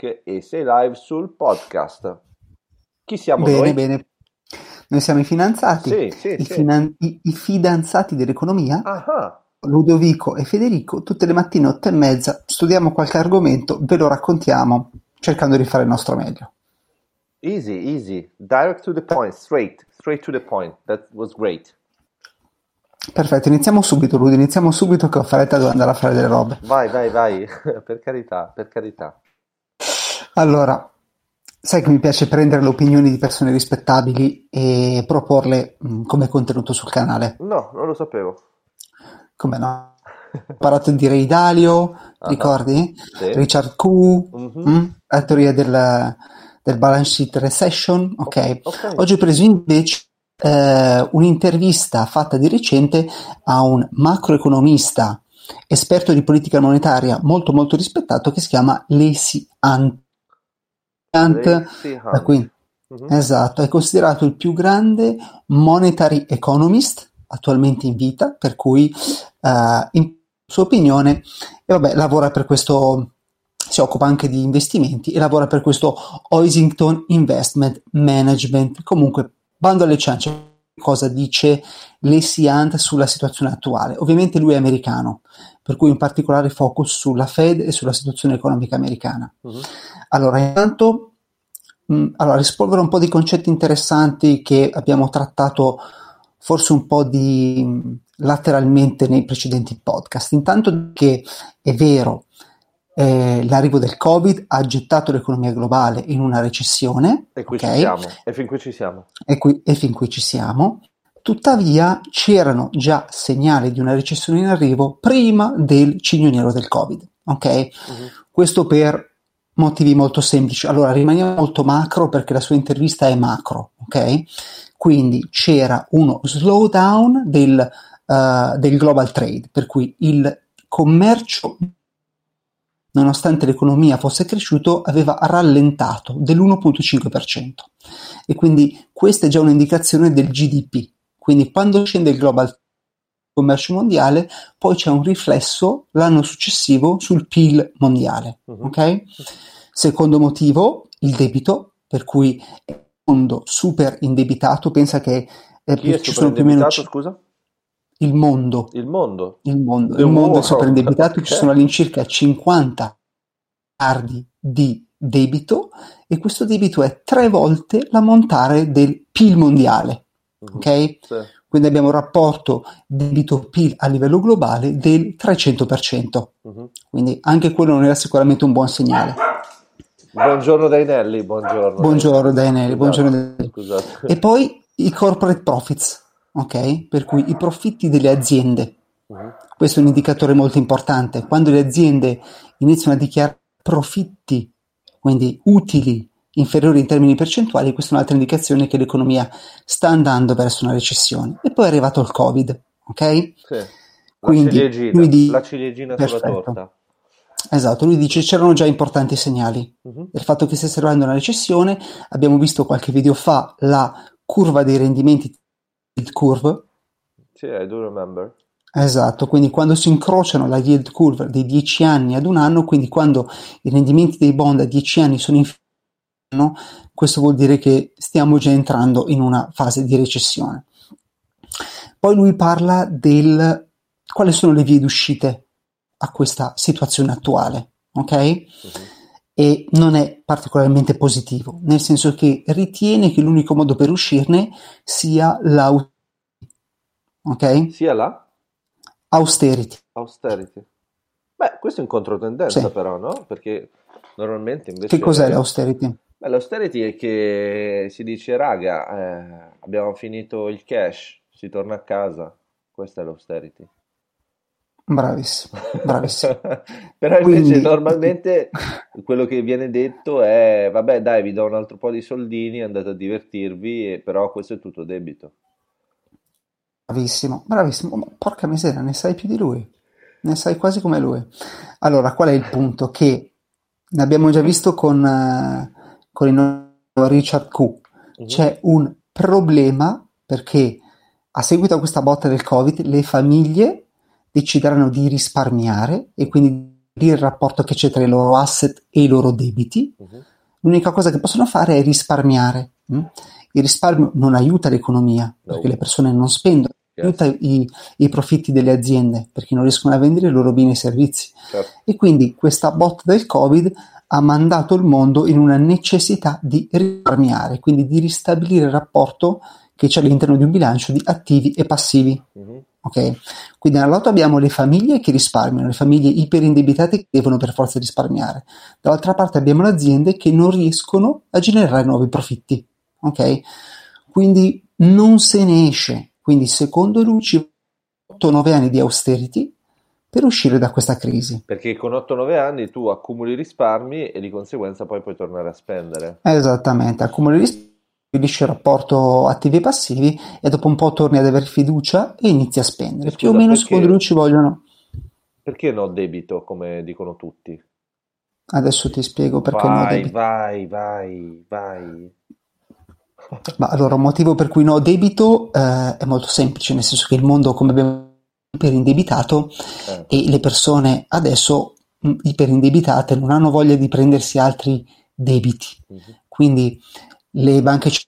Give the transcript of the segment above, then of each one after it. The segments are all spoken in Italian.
Facebook e sei live sul podcast. Chi siamo bene, noi? Bene, Noi siamo i finanziati, sì, sì, i, sì. finan- i, i fidanzati dell'economia, Ah, Ludovico e Federico, tutte le mattine otto e mezza studiamo qualche argomento, ve lo raccontiamo cercando di fare il nostro meglio. easy, easy. Direct to the point, straight, straight to the point. That was great. Perfetto, iniziamo subito, Ludo, iniziamo subito che ho fretta devo andare a fare delle robe. Vai, vai, vai. per carità, per carità. Allora, sai che mi piace prendere le opinioni di persone rispettabili e proporle mh, come contenuto sul canale. No, non lo sapevo. Come no? Ho imparato a dire Idalio, Ah, ricordi? Sì. Richard Q, Mhm. mm? la teoria del, del balance sheet recession. Ok. Ok. Oggi ho preso invece eh, un'intervista fatta di recente a un macroeconomista esperto di politica monetaria molto molto rispettato che si chiama Lacey Hunt. Da cui- Mhm. esatto, è considerato il più grande monetary economist attualmente in vita, per cui eh, in sua opinione, e vabbè, lavora per questo, si occupa anche di investimenti e lavora per questo Oisington Investment Management. Comunque, bando alle ciance, cosa dice Lacey Hunt sulla situazione attuale? Ovviamente lui è americano, per cui in particolare focus sulla Fed e sulla situazione economica americana. Mhm. Allora, intanto, mh, allora, rispolvere un po' di concetti interessanti che abbiamo trattato forse un po' di mh, lateralmente nei precedenti podcast. Intanto che è vero, eh, l'arrivo del Covid ha gettato l'economia globale in una recessione, E qui ok? ci siamo. E fin qui ci siamo. e, qui- e fin qui ci siamo. Tuttavia c'erano già segnali di una recessione in arrivo prima del cigno nero del Covid, ok? Mhm. Questo per motivi molto semplici. Allora, rimaniamo molto macro perché la sua intervista è macro, ok? Quindi c'era uno slowdown del, eh, del global trade, per cui il commercio, nonostante l'economia fosse cresciuto, aveva rallentato dell'1.5%. E quindi questa è già un'indicazione del GDP. Quindi quando scende il global commercio mondiale, poi c'è un riflesso l'anno successivo sul PIL mondiale. Mhm. ok? Secondo motivo, il debito, per cui è un mondo super indebitato, pensa che eh, ci sono più o meno scusa? Il mondo, Il mondo. il mondo, il mondo è world, super indebitato, ci sono all'incirca 50 miliardi di debito e questo debito è tre volte l'ammontare del PIL mondiale, Mhm. ok? Sì. Quindi abbiamo un rapporto debito-PIL a livello globale del 300%, Mhm. quindi anche quello non era sicuramente un buon segnale. Buongiorno Dainelli, buongiorno. Buongiorno Scusate, buongiorno Daniele. Scusate. E poi i corporate profits, ok? Per cui i profitti delle aziende. Questo è un indicatore molto importante. Quando le aziende iniziano a dichiarare profitti, quindi utili inferiori in termini percentuali, questa è un'altra indicazione che l'economia sta andando verso una recessione. E poi è arrivato il Covid, ok? Sì. La Quindi, ciliegina, lui di- la ciliegina sulla Perfetto. torta. Esatto, lui dice c'erano già importanti segnali. Mhm. del fatto che stesse arrivando una recessione. Abbiamo visto qualche video fa la curva dei rendimenti yield curve. Sì, I do remember. Esatto, quindi quando si incrociano la yield curve dei 10 anni ad un anno, quindi quando i rendimenti dei bond a 10 anni sono inferiori, questo vuol dire che stiamo già entrando in una fase di recessione. Poi lui parla del quali sono le vie d'uscite a questa situazione attuale, ok? Mhm. e non è particolarmente positivo, nel senso che ritiene che l'unico modo per uscirne sia l'austerity, ok? Sia la Austerity. austerity. Beh, questo è in controtendenza Sì. però, no? Perché normalmente invece... Che cos'è l'austerity? Beh, l'austerity è che si dice, raga, eh, abbiamo finito il cash, si torna a casa. Questa è l'austerity. Bravissimo, bravissimo. Però invece Quindi- normalmente quello che viene detto è, vabbè dai, vi do un altro po' di soldini, andate a divertirvi, però questo è tutto debito. Bravissimo, bravissimo. Ma porca miseria, ne sai più di lui. Ne sai quasi come lui. Allora, qual è il punto? Che ne abbiamo già visto con, eh, con il nostro Richard Q. Mhm. C'è un problema perché a seguito a questa botta del Covid le famiglie decideranno di risparmiare e quindi di il rapporto che c'è tra i loro asset e i loro debiti. Mhm. L'unica cosa che possono fare è risparmiare. mm? Il risparmio non aiuta l'economia perché le persone non spendono. Aiuta i, i profitti delle aziende perché non riescono a vendere i loro beni e servizi. Certo. E quindi questa botta del Covid ha mandato il mondo in una necessità di risparmiare, quindi di ristabilire il rapporto che c'è all'interno di un bilancio di attivi e passivi. Mhm. Ok? Quindi da un lato abbiamo le famiglie che risparmiano, le famiglie iperindebitate che devono per forza risparmiare, dall'altra parte abbiamo le aziende che non riescono a generare nuovi profitti. Ok? Quindi non se ne esce. Quindi secondo lui ci vogliono 8-9 anni di austerity per uscire da questa crisi. Perché con 8-9 anni tu accumuli risparmi e di conseguenza poi puoi tornare a spendere. Esattamente, accumuli risparmi, stabilisci il rapporto attivi e passivi e dopo un po' torni ad avere fiducia e inizi a spendere. Scusa, Più o meno perché- secondo lui ci vogliono. Perché no debito, come dicono tutti? Adesso ti spiego perché no vai, debito. vai, vai, vai. Ma allora, un motivo per cui no debito eh, è molto semplice, nel senso che il mondo, come abbiamo iperindebitato Eh, e le persone adesso mh, iperindebitate non hanno voglia di prendersi altri debiti. mhm. Quindi le banche ci-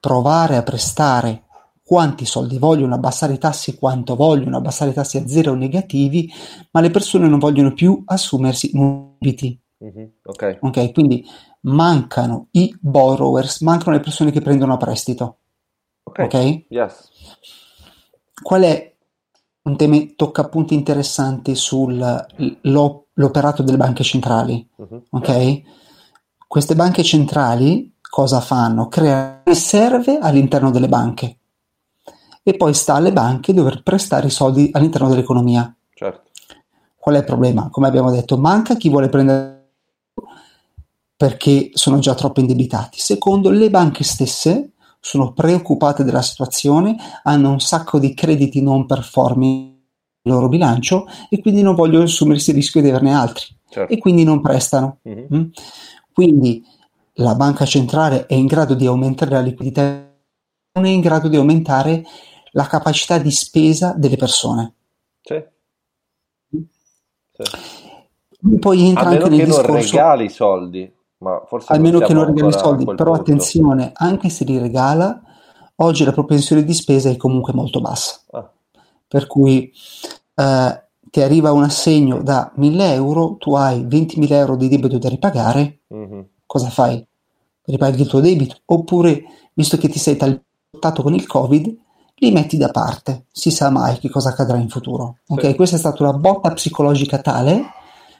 provare a prestare quanti soldi vogliono, abbassare i tassi quanto vogliono, abbassare i tassi a zero o negativi, ma le persone non vogliono più assumersi debiti. Mhm, Ok, Ok, quindi mancano i borrowers, mancano le persone che prendono a prestito. ok, Ok? yes. Qual è un tema tocca punti interessanti sull'operato delle banche centrali? Mhm, Ok? Queste banche centrali cosa fanno? Creano riserve all'interno delle banche e poi sta alle banche dover prestare i soldi all'interno dell'economia. Certo. Qual è il problema? Come abbiamo detto, manca chi vuole prendere perché sono già troppo indebitati. Secondo, le banche stesse sono preoccupate della situazione, hanno un sacco di crediti non performing nel loro bilancio e quindi non vogliono assumersi il rischio di averne altri Certo. e quindi non prestano. Mhm, Mm? Quindi la banca centrale è in grado di aumentare la liquidità, non è in grado di aumentare la capacità di spesa delle persone. Sì. Sì. Poi entra A meno anche che nel non discorso, regali i soldi, ma forse almeno che siamo non regali i soldi, però punto. attenzione, anche se li regala, oggi la propensione di spesa è comunque molto bassa. Ah, Per cui eh, ti arriva un assegno da 1000 euro, tu hai 20.000 euro di debito da ripagare, mhm, cosa fai? Ripaghi il tuo debito? Oppure, visto che ti sei talpato con il Covid, li metti da parte. Si sa mai che cosa accadrà in futuro. Ok, Sì. questa è stata una botta psicologica tale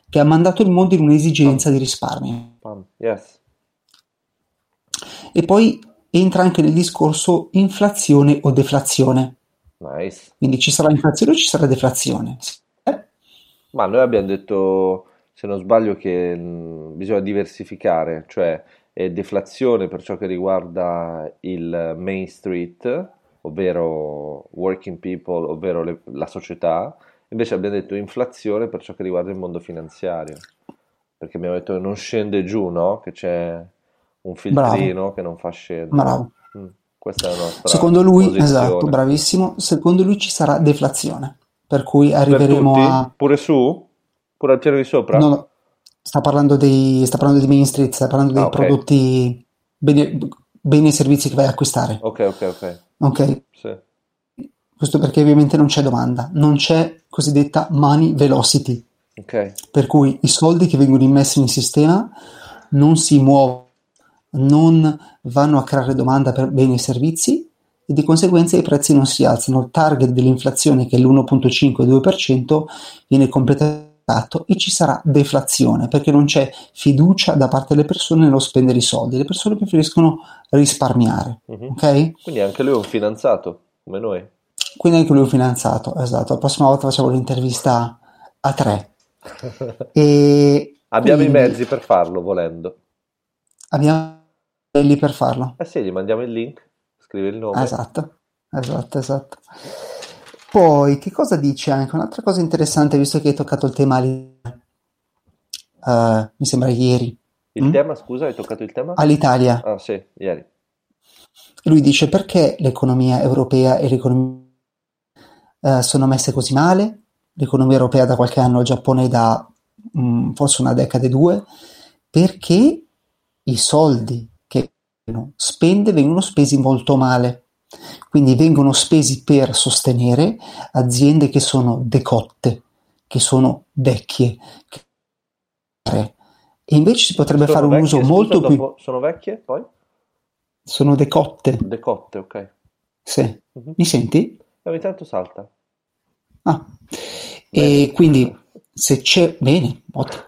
che ha mandato il mondo in un'esigenza di risparmio. Pam, yes. E poi entra anche nel discorso inflazione o deflazione. Nice. Quindi ci sarà inflazione o ci sarà deflazione? Eh? Ma noi abbiamo detto, se non sbaglio, che mh, bisogna diversificare, cioè è deflazione per ciò che riguarda il Main Street, ovvero working people, ovvero le- la società, invece abbiamo detto inflazione per ciò che riguarda il mondo finanziario, perché abbiamo detto che non scende giù, no? Che c'è un Bravo, filtrino che non fa scendere. bravo. Mm, Questa è la nostra Secondo lui, esatto, posizione. bravissimo. Secondo lui ci sarà deflazione, per cui Per arriveremo tutti? a Pure su? Pure al piano di sopra? No, sta parlando dei, sta parlando di Main Street, sta parlando dei Ah, ok. prodotti, beni, beni e servizi che vai a acquistare. Ok, ok, ok. Ok? Sì. Questo perché ovviamente non c'è domanda, non c'è cosiddetta money velocity, Ok. per cui i soldi che vengono immessi nel sistema non si muovono, non vanno a creare domanda per beni e servizi e di conseguenza i prezzi non si alzano. Il target dell'inflazione, che è l'1.5-2%, viene completato e ci sarà deflazione perché non c'è fiducia da parte delle persone nello spendere i soldi. Le persone preferiscono risparmiare, Mhm. ok? Quindi anche lui è un fidanzato, come noi. Quindi anche lui è un fidanzato, esatto. La prossima volta facciamo l'intervista a tre. E Abbiamo i quindi mezzi per farlo, volendo. abbiamo lì per farlo. Eh sì, gli mandiamo il link, scrive il nome. Esatto, esatto, esatto. Poi, che cosa dice anche? Un'altra cosa interessante, visto che hai toccato il tema lì, eh, mi sembra ieri, Il mm? tema, scusa, hai toccato il tema? all'Italia. Ah sì, ieri. Lui dice perché l'economia europea e l'economia eh, sono messe così male? L'economia europea da qualche anno, il Giappone da mh, mm, forse una decade due, perché i soldi che spende vengono spesi molto male. Quindi vengono spesi per sostenere aziende che sono decotte, che sono vecchie. E invece si potrebbe Sono fare un vecchie, uso molto più... dopo- sono vecchie poi? Sono decotte. Decotte, ok. Sì. Mhm. Mi senti? Ogni tanto salta. Ah. E quindi se c'è... Bene, ottimo.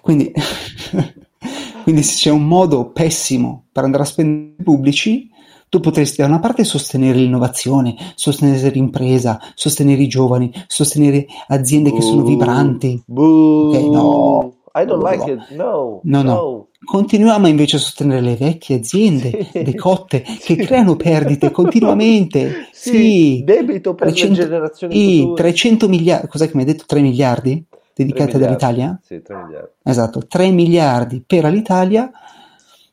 Quindi, quindi se c'è un modo pessimo per andare a spendere pubblici, tu potresti da una parte sostenere l'innovazione, sostenere l'impresa, sostenere i giovani, sostenere aziende che sono vibranti. Boo. Ok, no. I don't No, like no. it. No. No, no. Continuiamo invece a sostenere le vecchie aziende Sì. decotte che creano perdite continuamente. Sì, Sì, debito per 300 le generazioni sì, future. 300 miliardi, cos'è che mi hai detto? 3 miliardi dedicati 3 miliardi. all'Italia? Sì, 3 miliardi. Esatto, 3 miliardi per l'Italia.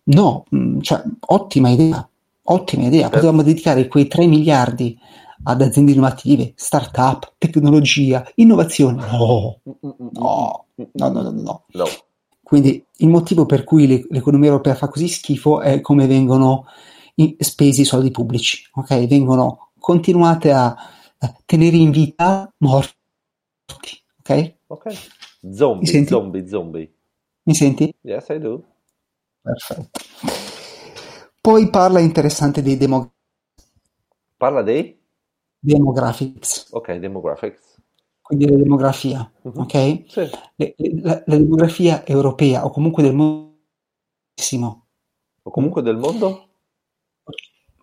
No, mh, cioè, ottima idea, ottima idea. Certo. Potevamo dedicare quei 3 miliardi ad aziende innovative, start-up, tecnologia, innovazione. No, Mm, mm, mm, no, mm, mm, no, no, no, no. No. Quindi il motivo per cui le- l'economia europea fa così schifo è come vengono spesi i soldi pubblici, ok? Vengono continuate a a tenere in vita morti, ok? Ok. Zombie, Mi senti? zombie, zombie. Mi senti? Yes, I do. Perfetto. Poi parla interessante dei demo- Parla dei? demographics, Ok, demographics. Quindi la demografia, Mhm. ok? Sì. Le- la, la demografia europea o comunque del mondo O comunque del mondo?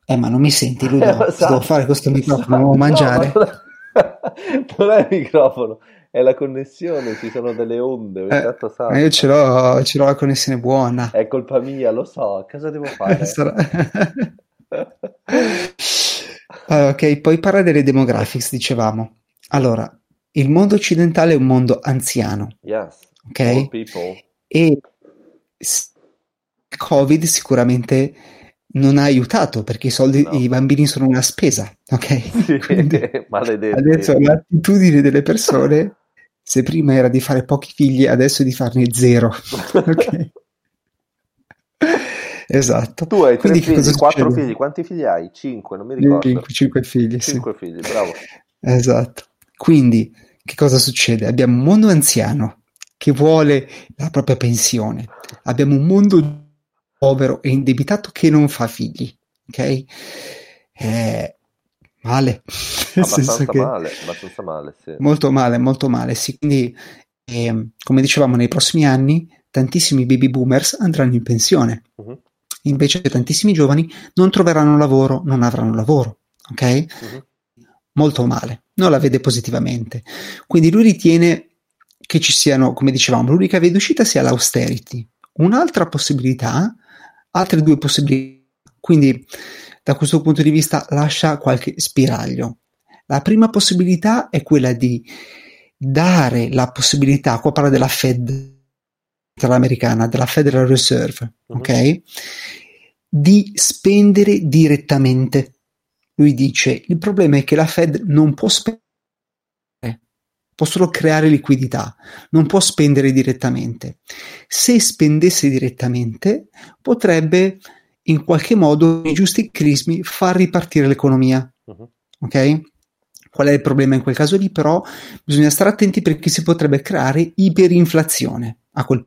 Eh, ma non mi senti, Ludo? Eh, so. Devo fare questo microfono, No, devo mangiare. ma non è- il microfono, è la connessione, ci sono delle onde, Eh, ma io ce l'ho, ce l'ho la connessione buona. È colpa mia, lo so, cosa devo fare? Sarà- Allora, ok, poi parla delle demographics, dicevamo. Allora, il mondo occidentale è un mondo anziano, Yes, ok? E il Covid sicuramente non ha aiutato perché i soldi, No. i bambini sono una spesa, ok? Sì, Quindi adesso l'attitudine delle persone, se prima era di fare pochi figli, adesso è di farne zero, ok? Esatto. Tu hai tre Quindi cosa figli, quattro figli, quanti figli hai? Cinque, non mi ricordo. Cinque, cinque figli, sì. Cinque figli, bravo. Esatto. Quindi, che cosa succede? Abbiamo un mondo anziano che vuole la propria pensione. Abbiamo un mondo povero e indebitato che non fa figli. Ok? Eh, male. Nel senso Abbastanza che male, abbastanza male, sì. molto male, molto male. Sì, quindi, ehm, come dicevamo, nei prossimi anni tantissimi baby boomers andranno in pensione. Mhm, Invece tantissimi giovani non troveranno lavoro, non avranno lavoro. Ok? mhm. Molto male, non la vede positivamente. Quindi lui ritiene che ci siano, come dicevamo, l'unica via d'uscita sia l'austerity. Un'altra possibilità, altre due possibilità, quindi da questo punto di vista lascia qualche spiraglio. La prima possibilità è quella di dare la possibilità, qua parla della Fed americana, della Federal Reserve, Mhm. ok? Di spendere direttamente. Lui dice: il problema è che la Fed non può spendere, può solo creare liquidità, non può spendere direttamente. Se spendesse direttamente, potrebbe in qualche modo, nei giusti crismi, far ripartire l'economia. Mhm. Ok? Qual è il problema in quel caso lì? Però bisogna stare attenti perché si potrebbe creare iperinflazione a quel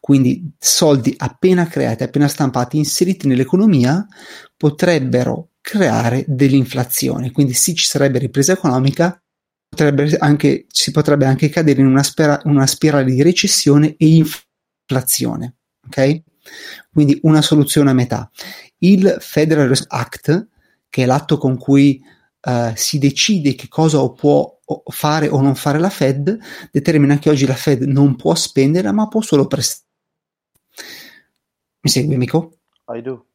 quindi soldi appena creati, appena stampati, inseriti nell'economia potrebbero creare dell'inflazione. Quindi sì, ci sarebbe ripresa economica, potrebbe anche, si potrebbe anche cadere in una, spera- una spirale di recessione e inflazione. Ok? Quindi una soluzione a metà. Il Federal Reserve Act, che è l'atto con cui eh, si decide che cosa può fare o non fare la Fed, determina che oggi la Fed non può spendere, ma può solo prestare. Mi segui, amico? I do.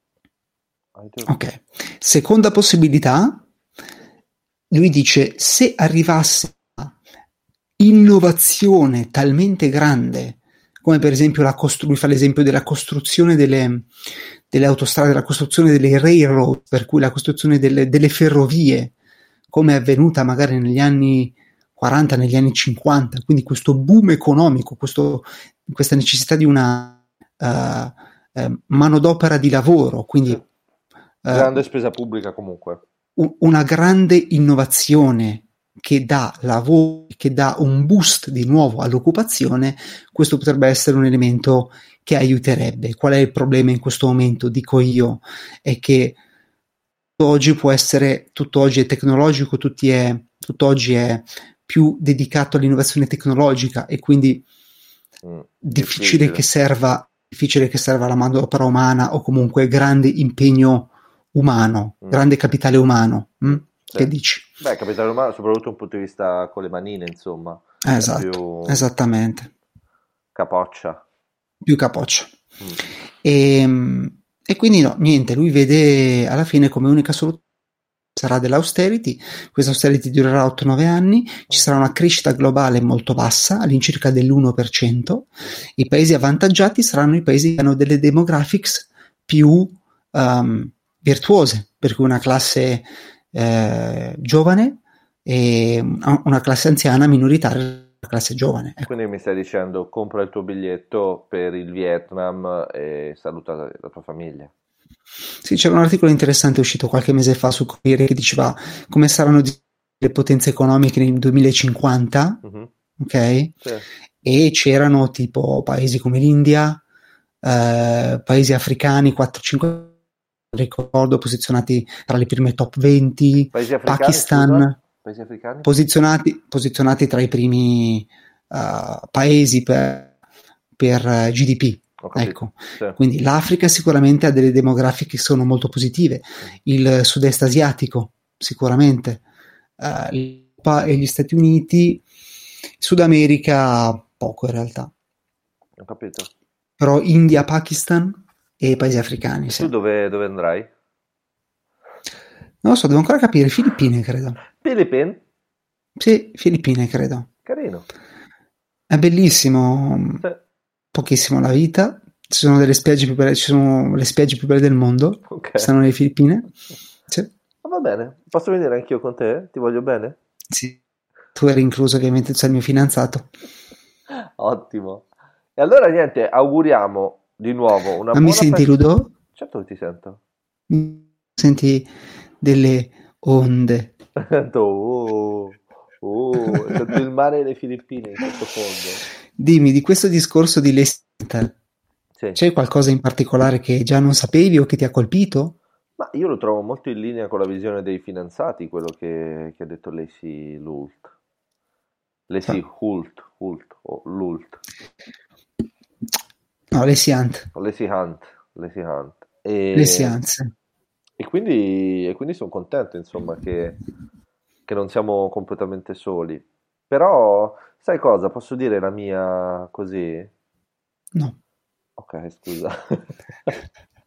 Ok. Seconda possibilità, lui dice se arrivasse innovazione talmente grande, come per esempio la costru- lui fa l'esempio della costruzione delle, delle autostrade, la costruzione delle railroad, per cui la costruzione delle, delle ferrovie, come è avvenuta magari negli anni 40, negli anni 50, quindi questo boom economico, questo, questa necessità di una uh, uh, manodopera di lavoro, quindi... Sì. Grande spesa pubblica comunque. Una grande innovazione che dà lavoro, che dà un boost di nuovo all'occupazione, questo potrebbe essere un elemento che aiuterebbe. Qual è il problema in questo momento? Dico io, è che oggi può essere, tutto oggi è tecnologico, è, tutto oggi è più dedicato all'innovazione tecnologica e quindi mm, difficile, difficile. Che serva, difficile che serva la manodopera umana o comunque grande impegno umano, mm. grande capitale umano. Mm? Sì. Che dici? Beh, capitale umano, soprattutto da un punto di vista con le manine, insomma. Esatto, più... esattamente. Capoccia. Più capoccia. Mm. E, ehm, e, quindi no, niente, lui vede alla fine come unica soluzione sarà dell'austerity, questa austerity durerà 8-9 anni, ci sarà una crescita globale molto bassa, all'incirca dell'1%, i paesi avvantaggiati saranno i paesi che hanno delle demographics più um, virtuose, per cui una classe eh, giovane e una classe anziana minoritaria una classe giovane. Ecco. Quindi mi stai dicendo compra il tuo biglietto per il Vietnam e saluta la tua famiglia. Sì, c'era un articolo interessante uscito qualche mese fa su Corriere che diceva come saranno le potenze economiche nel 2050, uh-huh. ok? Sì. E c'erano tipo paesi come l'India, eh, paesi africani, 4-5 ricordo posizionati tra le prime top 20, Paesi Pakistan, Paesi? Posizionati, posizionati, tra i primi uh, paesi per, per uh, GDP. Ecco. Sì. Quindi l'Africa sicuramente ha delle demografiche che sono molto positive, il sud-est asiatico sicuramente, uh, l'Europa e gli Stati Uniti, Sud America poco in realtà. Ho capito. Però India, Pakistan e paesi africani. Tu dove, dove, andrai? Non lo so, devo ancora capire. Filippine, credo. Filippine? Sì, Filippine, credo. Carino. È bellissimo. Sì. Pochissimo la vita. Ci sono delle spiagge più belle, ci sono le spiagge più belle del mondo. Okay. Stanno nelle Filippine. Sì. va bene. Posso venire anch'io con te? Ti voglio bene? Sì. Tu eri incluso, ovviamente, sei il mio fidanzato. Ottimo. E allora niente, auguriamo di nuovo una Ma mi senti festa... Ludo? Certo che ti sento. Senti delle onde. oh, oh, sento il mare e le Filippine in sottofondo. Dimmi, di questo discorso di Lacey sì. c'è qualcosa in particolare che già non sapevi o che ti ha colpito? Ma io lo trovo molto in linea con la visione dei finanziati, quello che, che ha detto Lacey Lult. Lacey ah. Hult, Hult o Lult. No, Lacey Hunt. Lacey Hunt. Lacey Hunt. E, Lacey Hunt. E quindi, e quindi sono contento, insomma, che, che non siamo completamente soli. Però, sai cosa? Posso dire la mia così? No. Ok, scusa.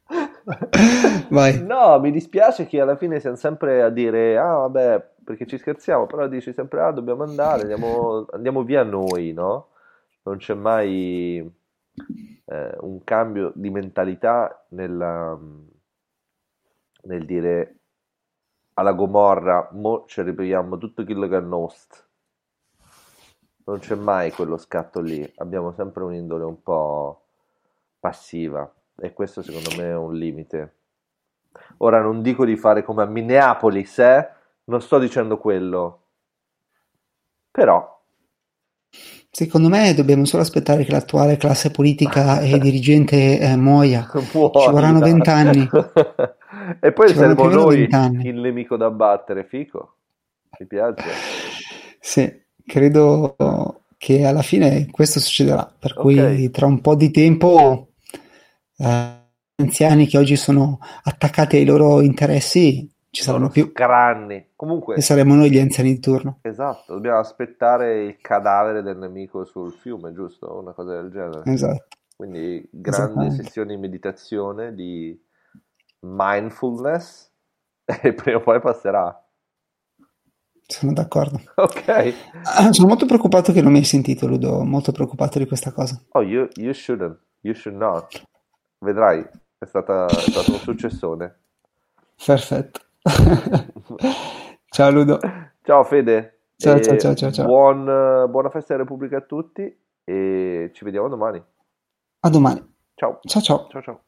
Vai. No, mi dispiace che alla fine siamo sempre a dire, ah vabbè, perché ci scherziamo, però dici sempre, ah dobbiamo andare, andiamo, andiamo via noi, no? Non c'è mai eh, un cambio di mentalità nella, nel dire alla Gomorra, mo ci ripigliamo tutto quello che è nostro. Non c'è mai quello scatto lì, abbiamo sempre un'indole un po' passiva e questo secondo me è un limite. Ora non dico di fare come a Minneapolis, eh? non sto dicendo quello, però Secondo me dobbiamo solo aspettare che l'attuale classe politica e dirigente eh, muoia. Muoia. Ci vorranno vent'anni. e poi Ci saremo noi il nemico da battere, fico. Mi piace. Sì, credo che alla fine questo succederà, per cui okay. tra un po' di tempo eh, anziani che oggi sono attaccati ai loro interessi ci saranno più cranni. Comunque, e saremo noi gli anziani di turno. Esatto, dobbiamo aspettare il cadavere del nemico sul fiume, giusto? Una cosa del genere. Esatto. Quindi grandi sessioni di meditazione, di mindfulness e prima o poi passerà. Sono d'accordo. Ok. Ah, sono molto preoccupato che non mi hai sentito, Ludo. Molto preoccupato di questa cosa. Oh, you, you shouldn't. You should not. Vedrai, è, stata, è stato un successone. Perfetto. Ciao Ludo. Ciao Fede. Ciao. Ciao, ciao, ciao, ciao. Buon, buona festa della Repubblica a tutti e ci vediamo domani. A domani. Ciao. Ciao ciao. Ciao ciao.